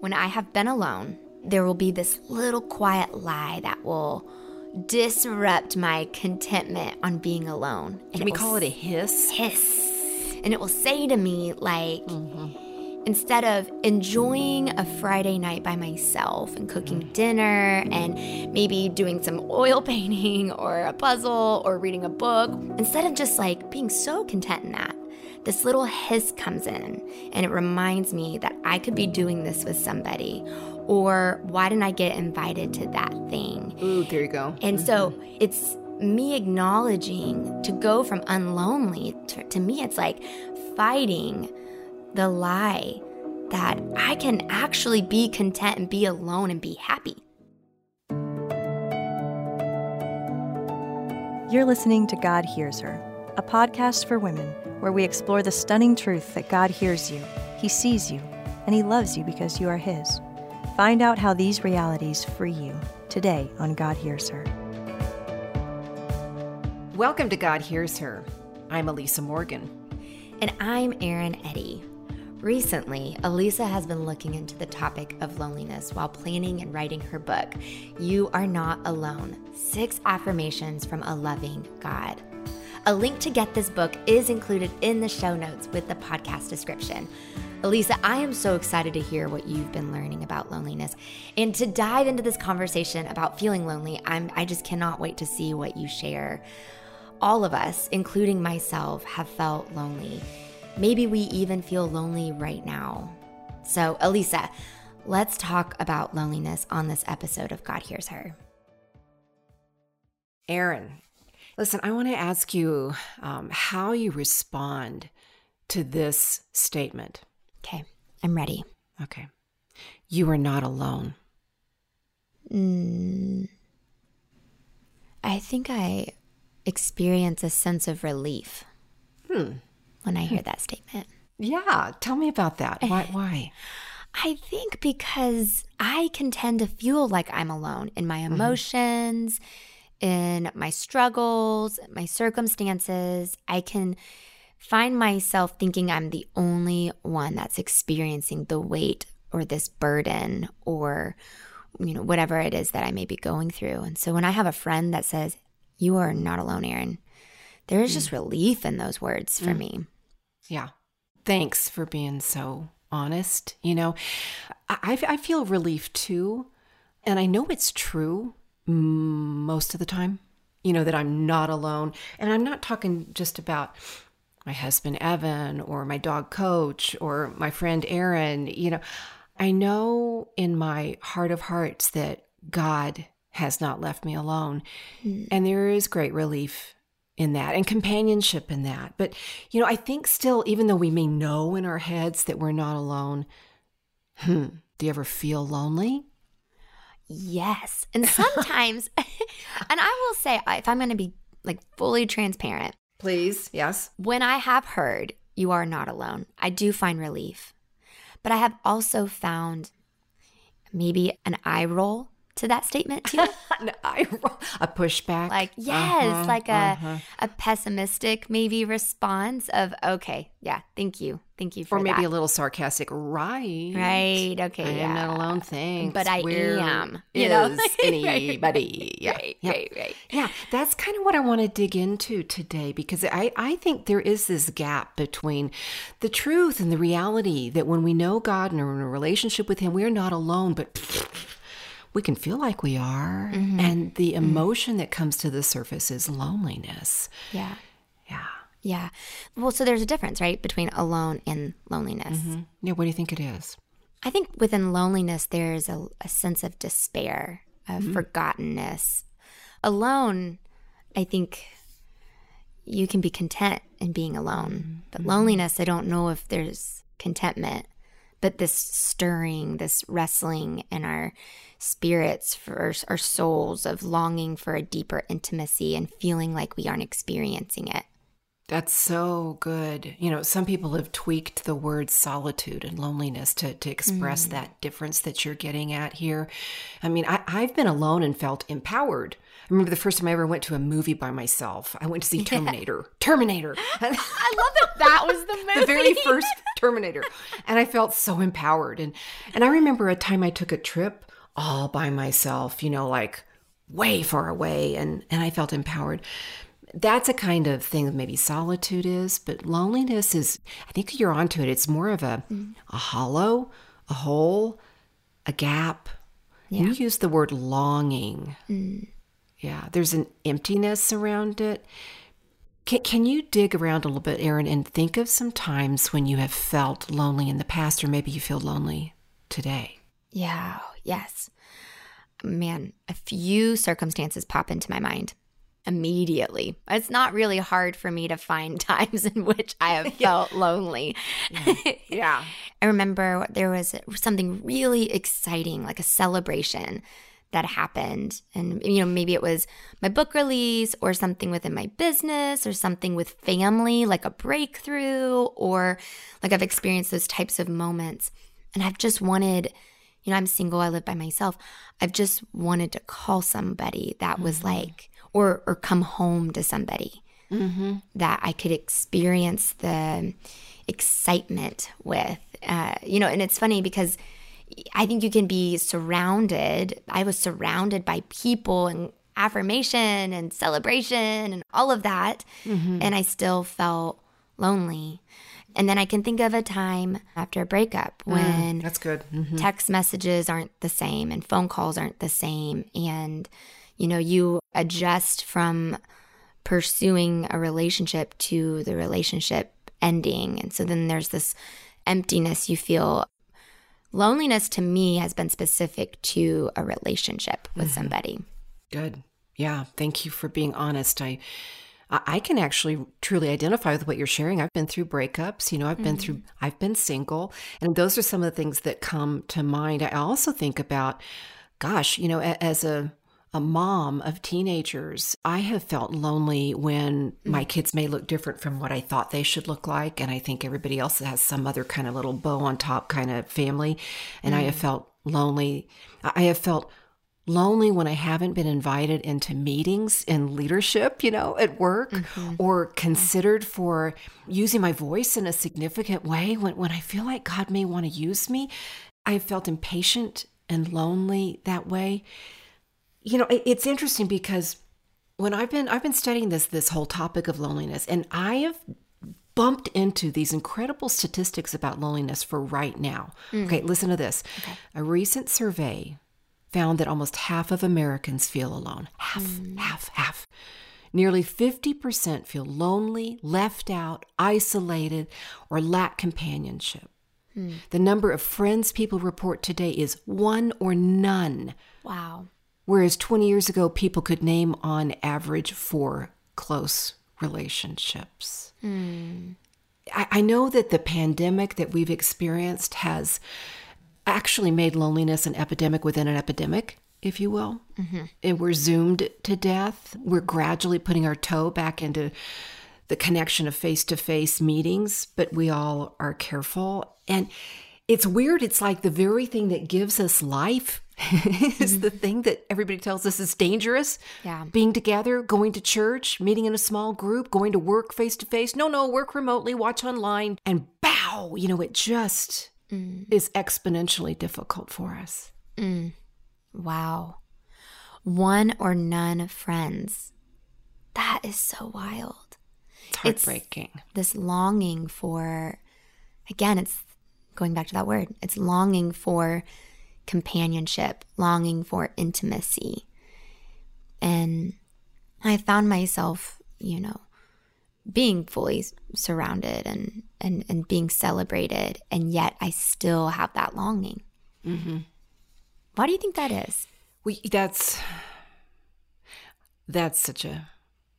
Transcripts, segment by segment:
when I have been alone, there will be this little quiet lie that will disrupt my contentment on being alone. And Can we call it a hiss? Hiss. And it will say to me, like, mm-hmm. instead of enjoying a Friday night by myself and cooking mm-hmm. dinner and maybe doing some oil painting or a puzzle or reading a book, instead of just like being so content in that, this little hiss comes in and it reminds me that I could be doing this with somebody. Or why didn't I get invited to that thing? Ooh, there you go. And mm-hmm. so it's me acknowledging to go from unlonely to, to me, it's like fighting the lie that I can actually be content and be alone and be happy. You're listening to God Hears Her, a podcast for women where we explore the stunning truth that God hears you, He sees you, and He loves you because you are His. Find out how these realities free you today on God Hears Her. Welcome to God Hears Her. I'm Elisa Morgan. And I'm Erin Eddy. Recently, Elisa has been looking into the topic of loneliness while planning and writing her book, You Are Not Alone Six Affirmations from a Loving God. A link to get this book is included in the show notes with the podcast description. Elisa, I am so excited to hear what you've been learning about loneliness. And to dive into this conversation about feeling lonely, I'm I just cannot wait to see what you share. All of us, including myself, have felt lonely. Maybe we even feel lonely right now. So, Elisa, let's talk about loneliness on this episode of God Hears Her. Erin, Listen, I want to ask you um, how you respond to this statement. Okay, I'm ready. Okay. You are not alone. Mm, I think I experience a sense of relief hmm. when I hear that statement. Yeah, tell me about that. Why? Why? I think because I can tend to feel like I'm alone in my mm-hmm. emotions. Mm-hmm in my struggles, my circumstances, I can find myself thinking I'm the only one that's experiencing the weight or this burden or you know whatever it is that I may be going through. And so when I have a friend that says, "You are not alone, Erin," there is mm. just relief in those words for mm. me. Yeah. Thanks for being so honest. You know, I, I feel relief too. And I know it's true most of the time. You know, that I'm not alone. And I'm not talking just about my husband, Evan, or my dog, Coach, or my friend, Erin. You know, I know in my heart of hearts that God has not left me alone. Mm. And there is great relief in that and companionship in that. But, you know, I think still, even though we may know in our heads that we're not alone, hmm, do you ever feel lonely? Yes. And sometimes, and I will say, if I'm going to be like fully transparent, please, yes. When I have heard you are not alone, I do find relief. But I have also found maybe an eye roll to that statement too? a pushback. Like yes, uh-huh, like a uh-huh. a pessimistic maybe response of okay, yeah, thank you, thank you for or maybe that. a little sarcastic, right? Right. Okay. I yeah. am not alone. Thanks. But I Where am. You know, anybody? yeah. Right. Yeah. Right. Right. Yeah. That's kind of what I want to dig into today because I I think there is this gap between the truth and the reality that when we know God and are in a relationship with Him, we are not alone, but we can feel like we are. Mm-hmm. And the mm-hmm. emotion mm-hmm. that comes to the surface is loneliness. Yeah. Yeah. Yeah. Well, so there's a difference, right, between alone and loneliness. Mm-hmm. Yeah. What do you think it is? I think within loneliness, there's a, a sense of despair, of mm-hmm. forgottenness. Alone, I think you can be content in being alone. Mm-hmm. But loneliness, I don't know if there's contentment, but this stirring, this wrestling in our spirits, for our, souls of longing for a deeper intimacy and feeling like we aren't experiencing it. That's so good. You know, some people have tweaked the words solitude and loneliness to, to express mm. that difference that you're getting at here. I mean, I, I've been alone and felt empowered. I remember the first time I ever went to a movie by myself. I went to see Terminator. Yeah. Terminator. I love that that was the movie. the very first Terminator. And I felt so empowered. And and I remember a time I took a trip all by myself, you know, like way far away and and I felt empowered that's a kind of thing that maybe solitude is, but loneliness is, I think you're onto it. It's more of a, mm. a hollow, a hole, a gap. Yeah. You use the word longing. Mm. Yeah, there's an emptiness around it. Can, can you dig around a little bit, Erin, and think of some times when you have felt lonely in the past, or maybe you feel lonely today? Yeah, yes. Man, a few circumstances pop into my mind immediately. It's not really hard for me to find times in which I have felt lonely. Mm-hmm. Yeah. yeah. I remember there was something really exciting, like a celebration that happened. And, you know, maybe it was my book release or something within my business or something with family, like a breakthrough, or like I've experienced those types of moments. And I've just wanted, you know, I'm single, I live by myself. I've just wanted to call somebody that was mm-hmm. like, or or come home to somebody mm-hmm. that I could experience the excitement with. Uh, you know, and it's funny because I think you can be surrounded. I was surrounded by people and affirmation and celebration and all of that, mm-hmm. and I still felt lonely. And then I can think of a time after a breakup mm, when mm, that's good. Mm-hmm. Text messages aren't the same and phone calls aren't the same and you know, you adjust from pursuing a relationship to the relationship ending. And so then there's this emptiness you feel. Loneliness to me has been specific to a relationship with mm-hmm. somebody. Good. Yeah. Thank you for being honest. I I can actually truly identify with what you're sharing. I've been through breakups, you know, I've mm-hmm. been through, mm-hmm. I've been single, and those are some of the things that come to mind. I also think about, gosh, you know, as a a mom of teenagers, I have felt lonely when mm. my kids may look different from what I thought they should look like. And I think everybody else has some other kind of little bow on top kind of family. And mm. I have mm. felt lonely. I have felt lonely when I haven't been invited into meetings in leadership, you know, at work mm-hmm. or considered for using my voice in a significant way when, when I feel like God may want to use me. I have felt impatient and lonely that way you know, it's interesting because when I've been I've been studying this this whole topic of loneliness, and I have bumped into these incredible statistics about loneliness for right now. Mm. Okay, listen to this. Okay. A recent survey found that almost half of Americans feel alone. Half, mm. half, half. Nearly 50% feel lonely, left out, isolated, or lack companionship. Mm. The number of friends people report today is one or none. Wow. Whereas 20 years ago, people could name on average four close relationships. Mm. I, I know that the pandemic that we've experienced has actually made loneliness an epidemic within an epidemic, if you will. Mm-hmm. And we're zoomed to death. We're gradually putting our toe back into the connection of face to face meetings, but we all are careful. And it's weird. It's like the very thing that gives us life is mm-hmm. the thing that everybody tells us is dangerous. Yeah. Being together, going to church, meeting in a small group, going to work face to face. No, no, work remotely, watch online, and bow. You know, it just mm. is exponentially difficult for us. Mm. Wow. One or none friends. That is so wild. It's heartbreaking. It's this longing for, again, it's going back to that word, it's longing for companionship, longing for intimacy. And I found myself, you know, being fully surrounded and, and, and being celebrated, and yet I still have that longing. Mm-hmm. Why do you think that is? We that's that's such a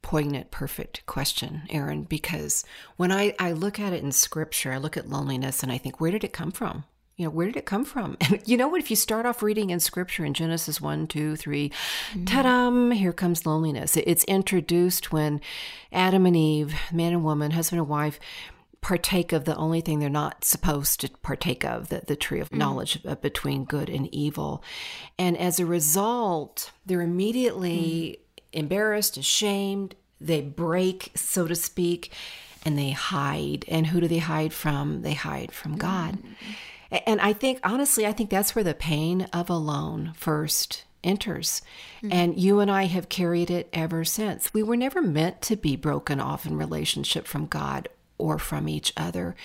poignant, perfect question, Erin, because when I, I look at it in scripture, I look at loneliness and I think, where did it come from? You know, where did it come from? You know what? If you start off reading in scripture in Genesis 1, 2, 3, mm-hmm. ta dam, here comes loneliness. It's introduced when Adam and Eve, man and woman, husband and wife, partake of the only thing they're not supposed to partake of the, the tree of mm. knowledge between good and evil. And as a result, they're immediately mm. embarrassed, ashamed. They break, so to speak, and they hide. And who do they hide from? They hide from God. And I think, honestly, I think that's where the pain of alone first enters. Mm-hmm. And you and I have carried it ever since. We were never meant to be broken off in relationship from God or from each other.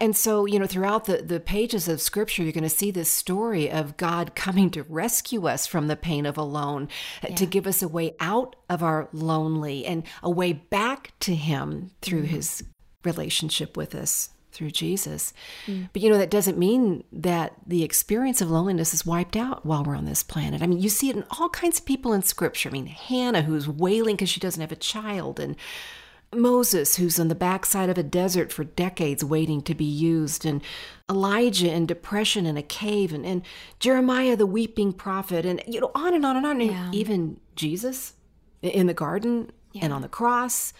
And so, you know, throughout the, the pages of scripture, you're going to see this story of God coming to rescue us from the pain of alone, yeah. to give us a way out of our lonely and a way back to Him through mm-hmm. His relationship with us through Jesus. Mm. But you know, that doesn't mean that the experience of loneliness is wiped out while we're on this planet. I mean, you see it in all kinds of people in scripture. I mean, Hannah, who's wailing because she doesn't have a child, and Moses, who's on the backside of a desert for decades waiting to be used, and Elijah in depression in a cave, and, and Jeremiah, the weeping prophet, and you know, on and on and on. Yeah. And even Jesus in the garden yeah. and on the cross,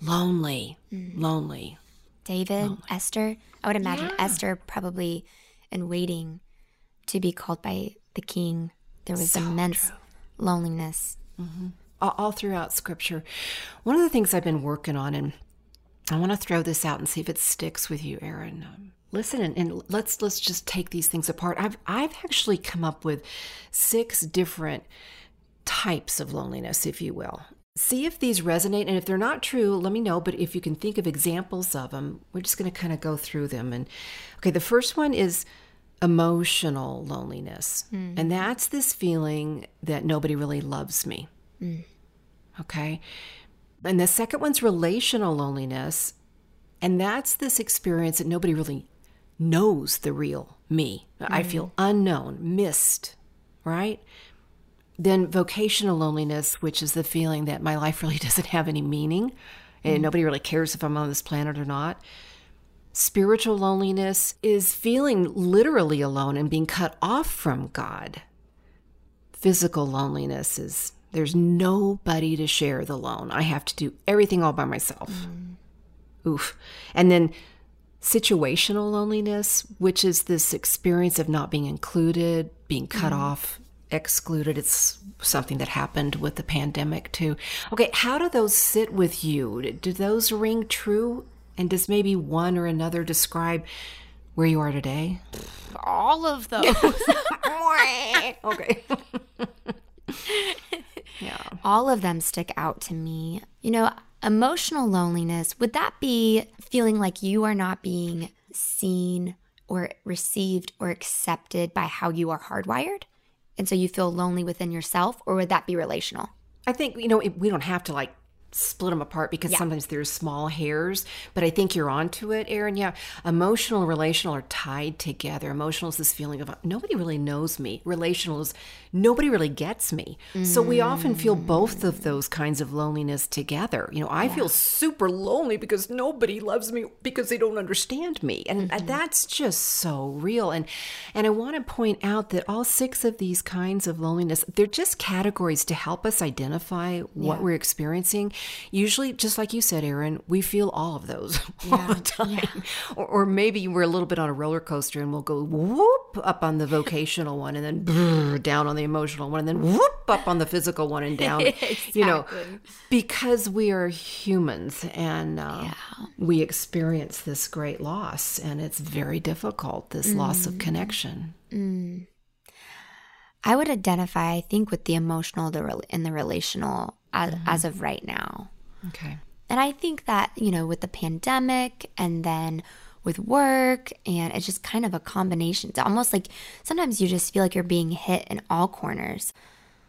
lonely, mm. lonely. David, lonely. Esther. I would imagine yeah. Esther probably in waiting to be called by the king. There was so immense true. loneliness. Mm-hmm all throughout scripture. One of the things I've been working on, and I want to throw this out and see if it sticks with you, Erin. Um, listen and, and, let's let's just take these things apart. I've I've actually come up with six different types of loneliness, if you will. See if these resonate, and if they're not true, let me know. But if you can think of examples of them, we're just going to kind of go through them. And okay, the first one is emotional loneliness, mm. and that's this feeling that nobody really loves me. Mm. Okay. And the second one's relational loneliness. And that's this experience that nobody really knows the real me. Mm. I feel unknown, missed, right? Then vocational loneliness, which is the feeling that my life really doesn't have any meaning and mm. nobody really cares if I'm on this planet or not. Spiritual loneliness is feeling literally alone and being cut off from God. Physical loneliness is there's nobody to share the loan. I have to do everything all by myself. Mm. Oof. And then situational loneliness, which is this experience of not being included, being cut mm. off, excluded. It's something that happened with the pandemic too. Okay, how do those sit with you? Do those ring true? And does maybe one or another describe where you are today? All of those. okay. Yeah. All of them stick out to me. You know, emotional loneliness, would that be feeling like you are not being seen or received or accepted by how you are hardwired? And so you feel lonely within yourself, or would that be relational? I think, you know, we don't have to like split them apart because yeah. sometimes there's small hairs, but I think you're onto it, Erin. Yeah, emotional and relational are tied together. Emotional is this feeling of nobody really knows me. Relational is nobody really gets me. Mm. So we often feel both of those kinds of loneliness together. You know, I yeah. feel super lonely because nobody loves me because they don't understand me. And mm-hmm. that's just so real. And and I want to point out that all six of these kinds of loneliness, they're just categories to help us identify what yeah. we're experiencing Usually, just like you said, Erin, we feel all of those yeah, all the time. Or, or, maybe we're a little bit on a roller coaster and we'll go whoop up on the vocational one and then brrr, down on the emotional one and then whoop up on the physical one and down. exactly. You know, because we are humans and uh, yeah. we experience this great loss and it's very difficult, this mm. loss of mm. connection. Mm. I would identify, I think, with the emotional and the relational as, mm-hmm. as of right now. Okay. And I think that, you know, with the pandemic and then with work, and it's just kind of a combination. It's almost like sometimes you just feel like you're being hit in all corners.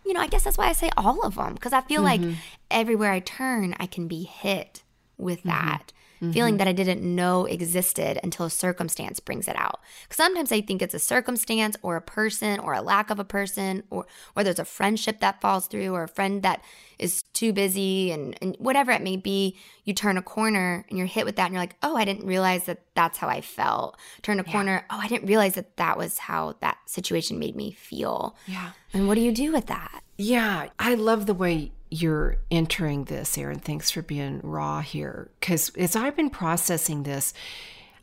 You know, I guess that's why I say all of them, because I feel mm-hmm. like everywhere I turn, I can be hit with mm-hmm. that. Mm-hmm. feeling that I didn't know existed until a circumstance brings it out. Because sometimes I think it's a circumstance or a person or a lack of a person or or there's a friendship that falls through or a friend that is too busy and, and whatever it may be. You turn a corner and you're hit with that and you're like, oh, I didn't realize that that's how I felt. Turn a yeah. corner, oh, I didn't realize that that was how that situation made me feel. Yeah. And what do you do with that? Yeah, I love the way you're entering this, Erin. Thanks for being raw here. Because as I've been processing this,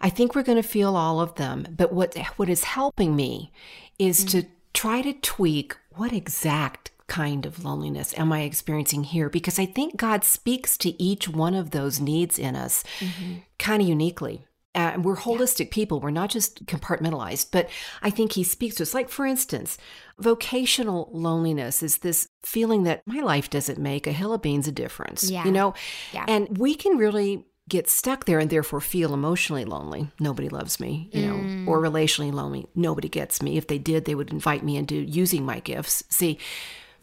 I think we're going to feel all of them. But what what is helping me is mm-hmm. to try to tweak what exact kind of loneliness am I experiencing here? Because I think God speaks to each one of those needs in us mm-hmm. kind of uniquely. Uh, we're holistic yeah. people. We're not just compartmentalized, but I think he speaks to us. Like, for instance, vocational loneliness is this feeling that my life doesn't make a hill of beans a difference, yeah. you know? Yeah. And we can really get stuck there and therefore feel emotionally lonely. Nobody loves me, you know, mm. or relationally lonely. Nobody gets me. If they did, they would invite me into using my gifts. See,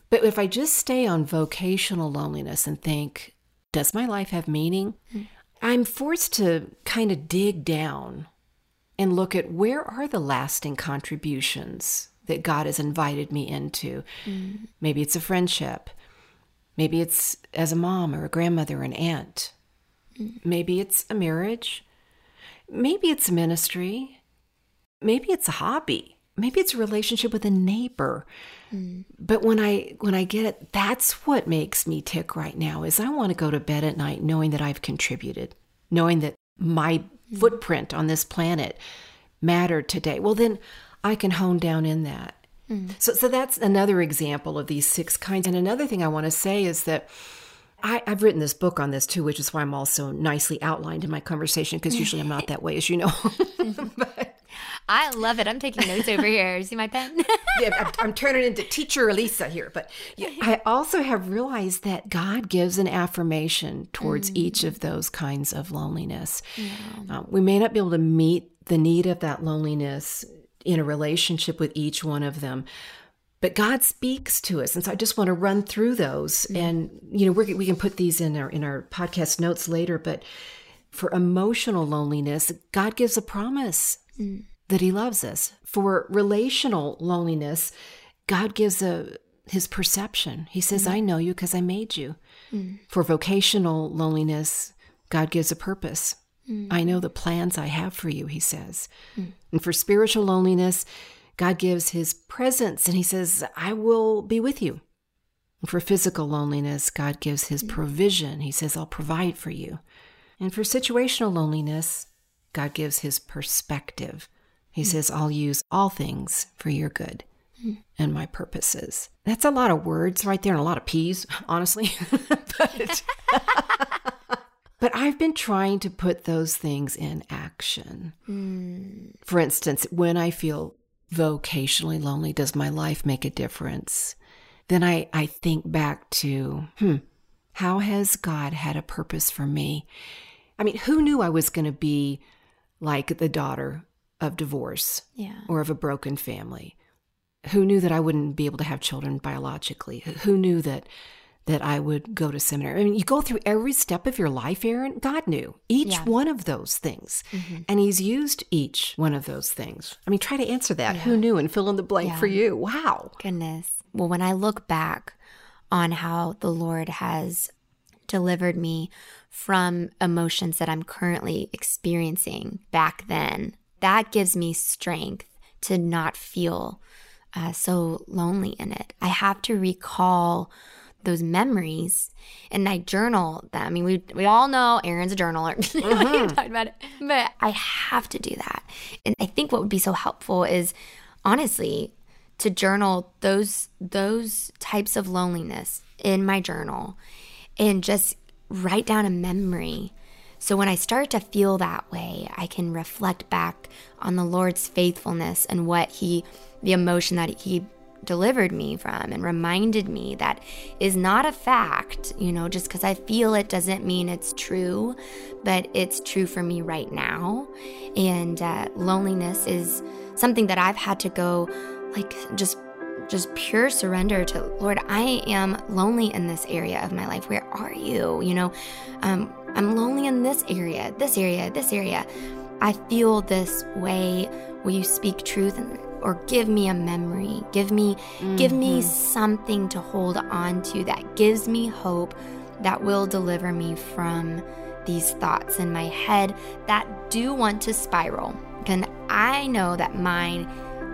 but if I just stay on vocational loneliness and think, does my life have meaning? Mm. I'm forced to kind of dig down and look at where are the lasting contributions that God has invited me into. Mm. Maybe it's a friendship. Maybe it's as a mom or a grandmother or an aunt. Mm. Maybe it's a marriage. Maybe it's a ministry. Maybe it's a hobby. Maybe it's a relationship with a neighbor. Mm. But when I when I get it, that's what makes me tick right now is I want to go to bed at night knowing that I've contributed, knowing that my mm. footprint on this planet mattered today. Well then I can hone down in that. Mm. So so that's another example of these six kinds. And another thing I want to say is that I, have written this book on this too, which is why I'm also nicely outlined in my conversation because usually I'm not that way, as you know. but, I love it. I'm taking notes over here. See my pen? yeah, I'm, I'm, turning into teacher Elisa here. But yeah, I also have realized that God gives an affirmation towards mm. each of those kinds of loneliness. Yeah. Uh, we may not be able to meet the need of that loneliness in a relationship with each one of them, but God speaks to us, and so I just want to run through those. Mm. And you know, we can put these in our in our podcast notes later. But for emotional loneliness, God gives a promise mm. that He loves us. For relational loneliness, God gives a His perception. He says, mm. "I know you because I made you." Mm. For vocational loneliness, God gives a purpose. Mm. I know the plans I have for you, He says. Mm. And for spiritual loneliness, God gives his presence and he says, I will be with you. And for physical loneliness, God gives his provision. He says, I'll provide for you. And for situational loneliness, God gives his perspective. He says, I'll use all things for your good and my purposes. That's a lot of words right there and a lot of peas, honestly. but, but I've been trying to put those things in action. Mm. For instance, when I feel vocationally lonely? Does my life make a difference? Then I, I think back to, hmm, how has God had a purpose for me? I mean, who knew I was going to be like the daughter of divorce yeah. or of a broken family? Who knew that I wouldn't be able to have children biologically? Who knew that that I would go to seminary. I mean, you go through every step of your life, Erin. God knew each yeah. one of those things. Mm-hmm. And He's used each one of those things. I mean, try to answer that. Yeah. Who knew and fill in the blank yeah. for you. Wow. Goodness. Well, when I look back on how the Lord has delivered me from emotions that I'm currently experiencing back then, that gives me strength to not feel uh, so lonely in it. I have to recall those memories and I journal them. I mean, we we all know Erin's a journaler. Mm-hmm. talked about it, but I have to do that. And I think what would be so helpful is honestly to journal those those types of loneliness in my journal and just write down a memory. So when I start to feel that way, I can reflect back on the Lord's faithfulness and what he the emotion that he delivered me from and reminded me that is not a fact. You know, just because I feel it doesn't mean it's true, but it's true for me right now. And uh, loneliness is something that I've had to go, like, just just pure surrender to Lord, I am lonely in this area of my life. Where are you? You know, um, I'm lonely in this area, this area, this area. I feel this way. Will you speak truth and or give me a memory? Give me mm-hmm. give me mm-hmm. something to hold on to that gives me hope that will deliver me from these thoughts in my head that do want to spiral. And I know that mine,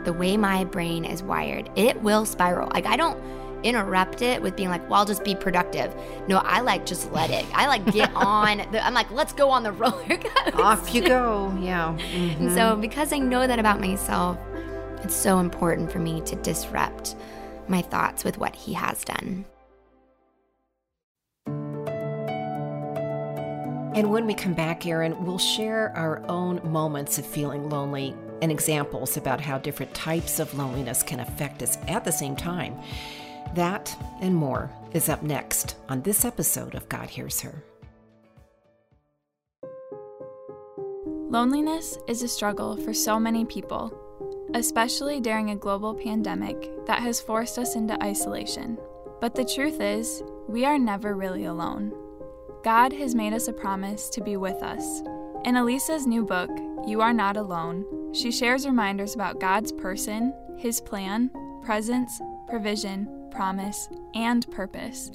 the way my brain is wired, it will spiral. Like, I don't interrupt it with being like, well, I'll just be productive. No, I like just let it. I like get on. The, I'm like, let's go on the roller coaster. Off you go. Yeah. Mm-hmm. And so, because I know that about myself, it's so important for me to disrupt my thoughts with what he has done. And when we come back, Erin, we'll share our own moments of feeling lonely and examples about how different types of loneliness can affect us at the same time. That and more is up next on this episode of God Hears Her. Loneliness is a struggle for so many people, especially during a global pandemic that has forced us into isolation. But the truth is, we are never really alone. God has made us a promise to be with us. In Elisa's new book, You Are Not Alone, she shares reminders about God's person, His plan, presence, provision, promise, and purpose.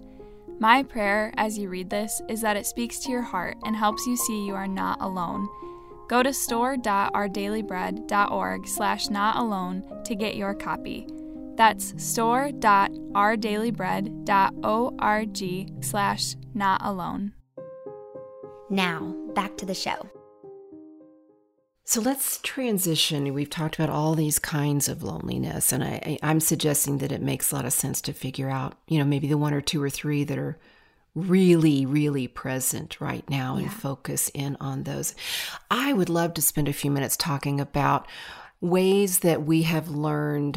My prayer as you read this is that it speaks to your heart and helps you see you are not alone. Go to store.ourdailybread.org slash not alone to get your copy. That's store.ourdailybread.org slash not alone. Now, back to the show. So let's transition. We've talked about all these kinds of loneliness, and I, am suggesting that it makes a lot of sense to figure out, you know, maybe the one or two or three that are really, really present right now yeah. and focus in on those. I would love to spend a few minutes talking about ways that we have learned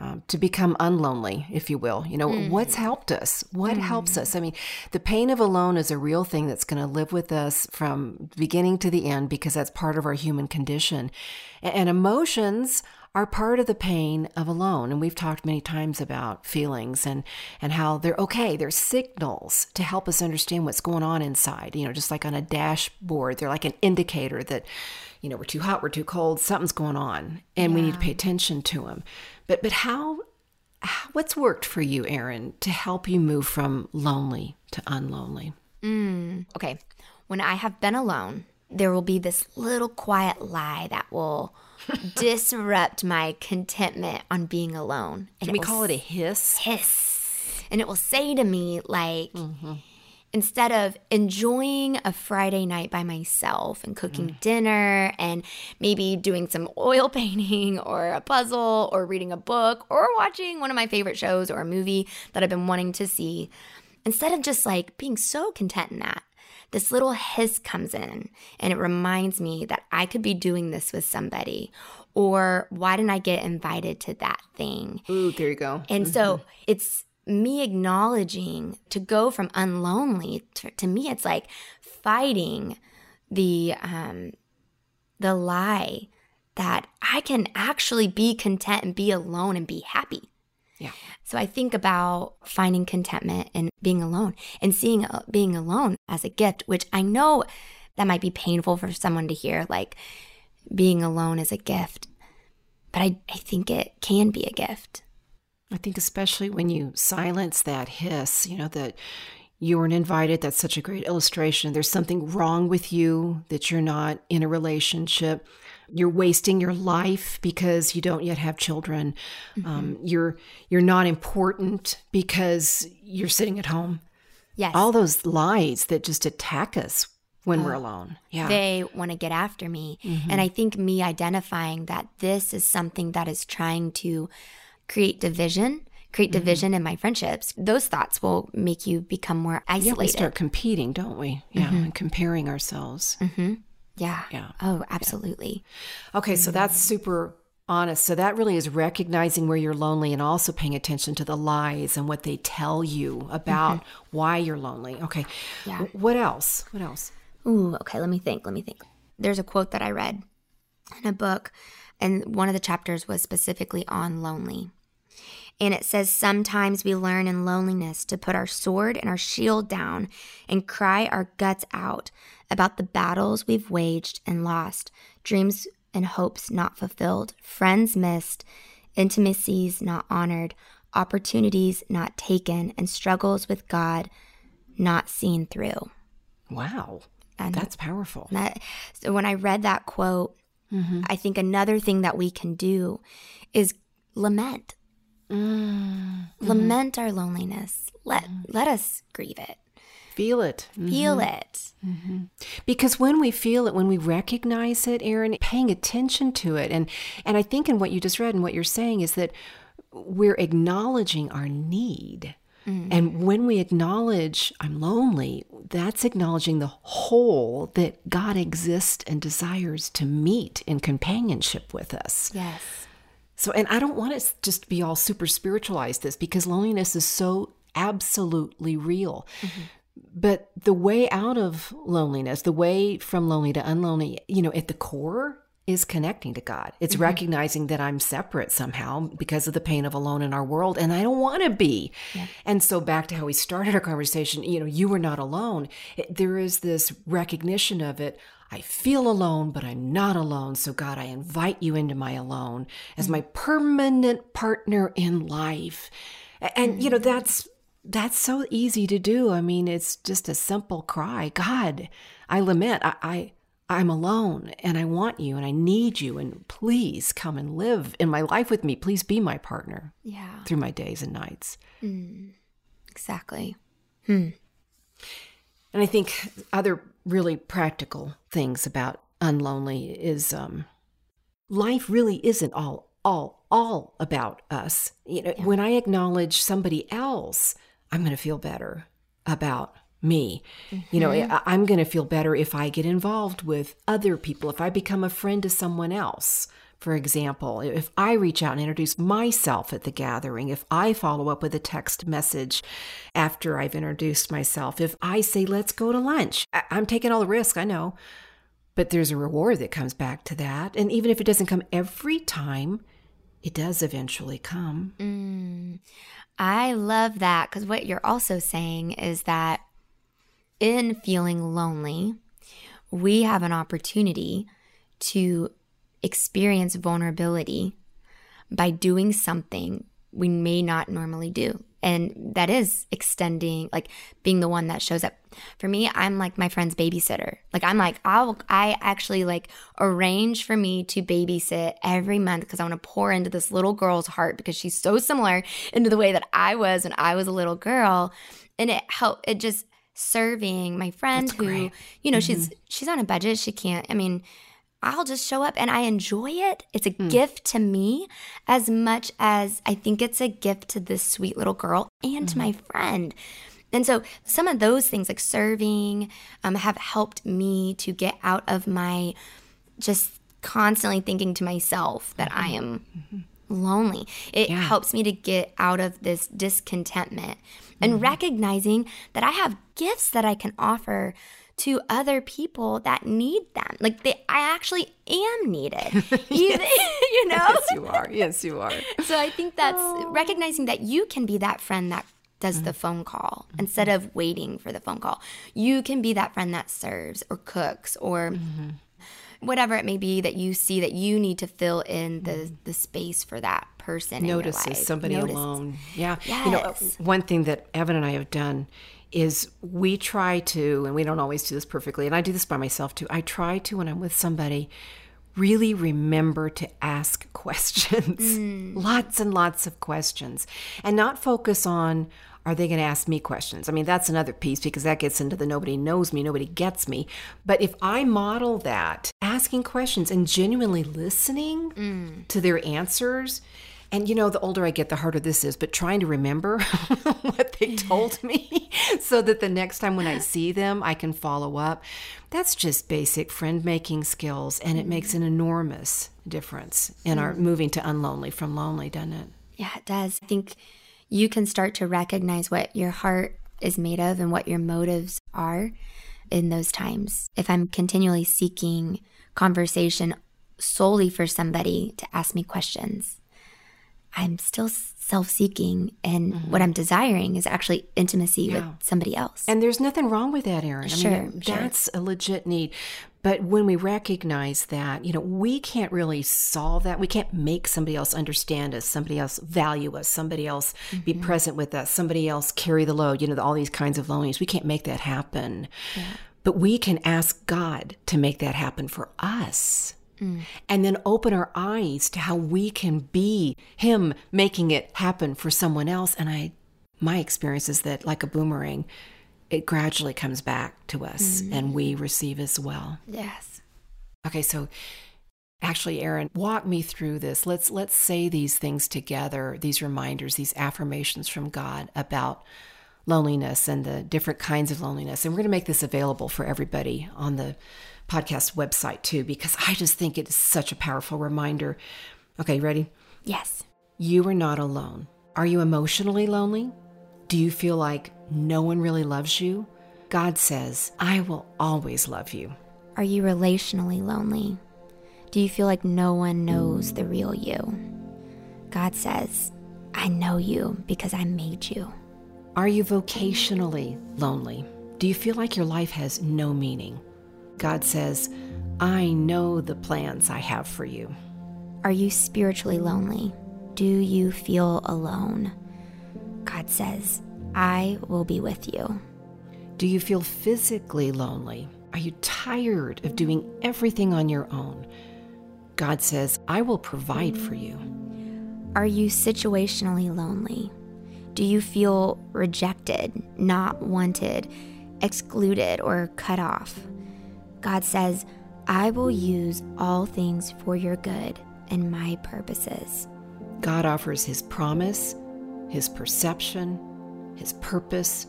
um, to become unlonely, if you will. You know, mm. what's helped us? What mm. helps us? I mean, the pain of alone is a real thing that's going to live with us from beginning to the end because that's part of our human condition. And emotions are part of the pain of alone. And we've talked many times about feelings and, and how they're okay. They're signals to help us understand what's going on inside. You know, just like on a dashboard, they're like an indicator that, you know, we're too hot, we're too cold, something's going on, and yeah. we need to pay attention to them. But but how what's worked for you, Erin, to help you move from lonely to unlonely? Mm, okay. When I have been alone, there will be this little quiet lie that will disrupt my contentment on being alone. And Can we call it a hiss? Hiss. And it will say to me, like, mm-hmm instead of enjoying a Friday night by myself and cooking mm. dinner and maybe doing some oil painting or a puzzle or reading a book or watching one of my favorite shows or a movie that I've been wanting to see, instead of just like being so content in that, this little hiss comes in and it reminds me that I could be doing this with somebody. Or why didn't I get invited to that thing? Ooh, there you go. And mm-hmm. so it's me acknowledging to go from unlonely to, to me it's like fighting the um the lie that I can actually be content and be alone and be happy. Yeah. So I think about finding contentment and being alone and seeing uh, being alone as a gift, which I know that might be painful for someone to hear like being alone is a gift. But I, I think it can be a gift. I think especially when you silence that hiss, you know, that you weren't invited, that's such a great illustration. There's something wrong with you that you're not in a relationship. You're wasting your life because you don't yet have children. Mm-hmm. Um, you're you're not important because you're sitting at home. Yes. All those lies that just attack us when we're alone. Yeah. They want to get after me. Mm-hmm. And I think me identifying that this is something that is trying to create division, create mm-hmm. division in my friendships, those thoughts will make you become more isolated. Yeah, we start competing, don't we? Yeah, mm-hmm. and comparing ourselves. Mm-hmm. Yeah. Yeah. Oh, absolutely. Yeah. Okay, so that's super honest. So that really is recognizing where you're lonely and also paying attention to the lies and what they tell you about mm-hmm. why you're lonely. Okay. Yeah. What else? What else? Ooh, okay, let me think. Let me think. There's a quote that I read in a book, and one of the chapters was specifically on lonely. And it says, Sometimes we learn in loneliness to put our sword and our shield down and cry our guts out about the battles we've waged and lost, dreams and hopes not fulfilled, friends missed, intimacies not honored, opportunities not taken, and struggles with God not seen through. Wow. And that's powerful. That, so when I read that quote, mm-hmm. I think another thing that we can do is lament. Mm-hmm. Lament our loneliness. Let mm-hmm. let us grieve it. Feel it. Feel mm-hmm. it. Mm-hmm. Because when we feel it, when we recognize it, Erin, paying attention to it, and and I think in what you just read and what you're saying is that we're acknowledging our need. Mm. And when we acknowledge I'm lonely, that's acknowledging the hole that God exists and desires to meet in companionship with us. Yes. So, and I don't want to just be all super spiritualized this because loneliness is so absolutely real. Mm-hmm. But the way out of loneliness, the way from lonely to unlonely, you know, at the core is connecting to God. It's mm-hmm. recognizing that I'm separate somehow because of the pain of alone in our world and I don't want to be. Yeah. And so back to how we started our conversation, you know, you were not alone. It, there is this recognition of it. I feel alone, but I'm not alone. So God, I invite you into my alone as mm-hmm. my permanent partner in life. And mm-hmm. you know, mm-hmm. that's that's so easy to do. I mean, it's just a simple cry. God, I lament. I, I I'm alone and I want you and I need you and please come and live in my life with me. Please be my partner. Yeah. Through my days and nights. Mm, exactly. Hmm. And I think other really practical things about unlonely is um, life really isn't all all all about us. You know, yeah. when I acknowledge somebody else, I'm going to feel better about me. Mm-hmm. You know, mm-hmm. I'm going to feel better if I get involved with other people, if I become a friend to someone else. For example, if I reach out and introduce myself at the gathering, if I follow up with a text message after I've introduced myself, if I say, let's go to lunch, I- I'm taking all the risk, I know, but there's a reward that comes back to that. And even if it doesn't come every time, it does eventually come. Mm, I love that because what you're also saying is that in feeling lonely, we have an opportunity to experience vulnerability by doing something we may not normally do. And that is extending, like being the one that shows up. For me, I'm like my friend's babysitter. Like I'm like, I'll, I actually like arrange for me to babysit every month because I want to pour into this little girl's heart because she's so similar into the way that I was when I was a little girl. And it help, it just serving my friend That's who great. you know mm-hmm. she's she's on a budget she can't i mean I'll just show up and I enjoy it. It's a mm. gift to me as much as I think it's a gift to this sweet little girl and mm-hmm. to my friend. And so some of those things like serving um, have helped me to get out of my just constantly thinking to myself that mm-hmm. I am mm-hmm. lonely. It yeah. helps me to get out of this discontentment and mm-hmm. recognizing that I have gifts that I can offer to other people that need them. Like they, I actually am needed. yes. you know? Yes, you are. Yes, you are. So I think that's oh. recognizing that you can be that friend that does mm-hmm. the phone call mm-hmm. instead of waiting for the phone call. You can be that friend that serves or cooks or mm-hmm whatever it may be that you see that you need to fill in the mm-hmm. the space for that person notices somebody Notices. alone yeah yes. you know one thing that evan and i have done is we try to and we don't always do this perfectly and i do this by myself too i try to when i'm with somebody really remember to ask questions mm. lots and lots of questions and not focus on are they going to ask me questions? I mean, that's another piece because that gets into the nobody knows me, nobody gets me. But if I model that, asking questions and genuinely listening mm. to their answers, and you know, the older I get, the harder this is, but trying to remember what they told me so that the next time when I see them, I can follow up. That's just basic friend making skills, and it makes an enormous difference in our mm. moving to unlonely from lonely, doesn't it? Yeah, it does. I think you can start to recognize what your heart is made of and what your motives are in those times. If I'm continually seeking conversation solely for somebody to ask me questions, I'm still self seeking. And mm-hmm. what I'm desiring is actually intimacy yeah. with somebody else. And there's nothing wrong with that, Erin. Sure, I mean, that's a legit need. But when we recognize that, you know, we can't really solve that. We can't make somebody else understand us, somebody else value us, somebody else mm-hmm. be present with us, somebody else carry the load, you know, all these kinds of loneliness. We can't make that happen. Yeah. But we can ask God to make that happen for us. Mm. And then open our eyes to how we can be Him making it happen for someone else. And I, my experience is that, like a boomerang, it gradually comes back to us mm-hmm. and we receive as well. Yes. Okay, so actually Erin, walk me through this. Let's let's say these things together, these reminders, these affirmations from God about loneliness and the different kinds of loneliness. And we're going to make this available for everybody on the podcast website too because I just think it is such a powerful reminder. Okay, ready? Yes. You are not alone. Are you emotionally lonely? Do you feel like no one really loves you? God says, I will always love you. Are you relationally lonely? Do you feel like no one knows the real you? God says, I know you because I made you. Are you vocationally lonely? Do you feel like your life has no meaning? God says, I know the plans I have for you. Are you spiritually lonely? Do you feel alone? God says, I will be with you. Do you feel physically lonely? Are you tired of doing everything on your own? God says, I will provide for you. Are you situationally lonely? Do you feel rejected, not wanted, excluded, or cut off? God says, I will use all things for your good and my purposes. God offers his promise his perception, his purpose,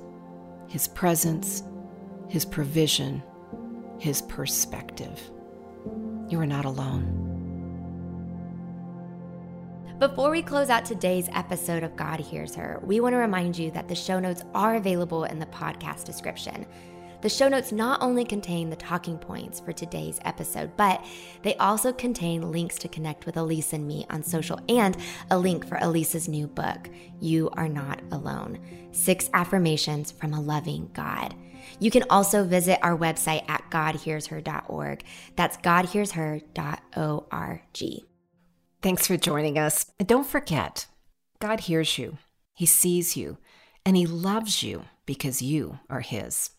his presence, his provision, his perspective. You are not alone. Before we close out today's episode of God Hears Her, we want to remind you that the show notes are available in the podcast description. The show notes not only contain the talking points for today's episode, but they also contain links to connect with Elisa and me on social and a link for Elisa's new book, You Are Not Alone Six Affirmations from a Loving God. You can also visit our website at godhearsher.org. That's godhearsher.org. Thanks for joining us. And don't forget, God hears you, He sees you, and He loves you because you are His.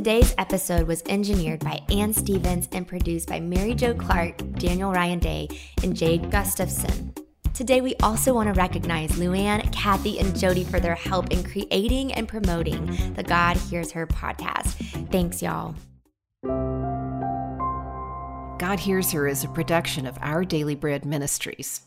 Today's episode was engineered by Ann Stevens and produced by Mary Jo Clark, Daniel Ryan Day, and Jade Gustafson. Today, we also want to recognize Luann, Kathy, and Jody for their help in creating and promoting the God Hears Her podcast. Thanks, y'all. God Hears Her is a production of Our Daily Bread Ministries.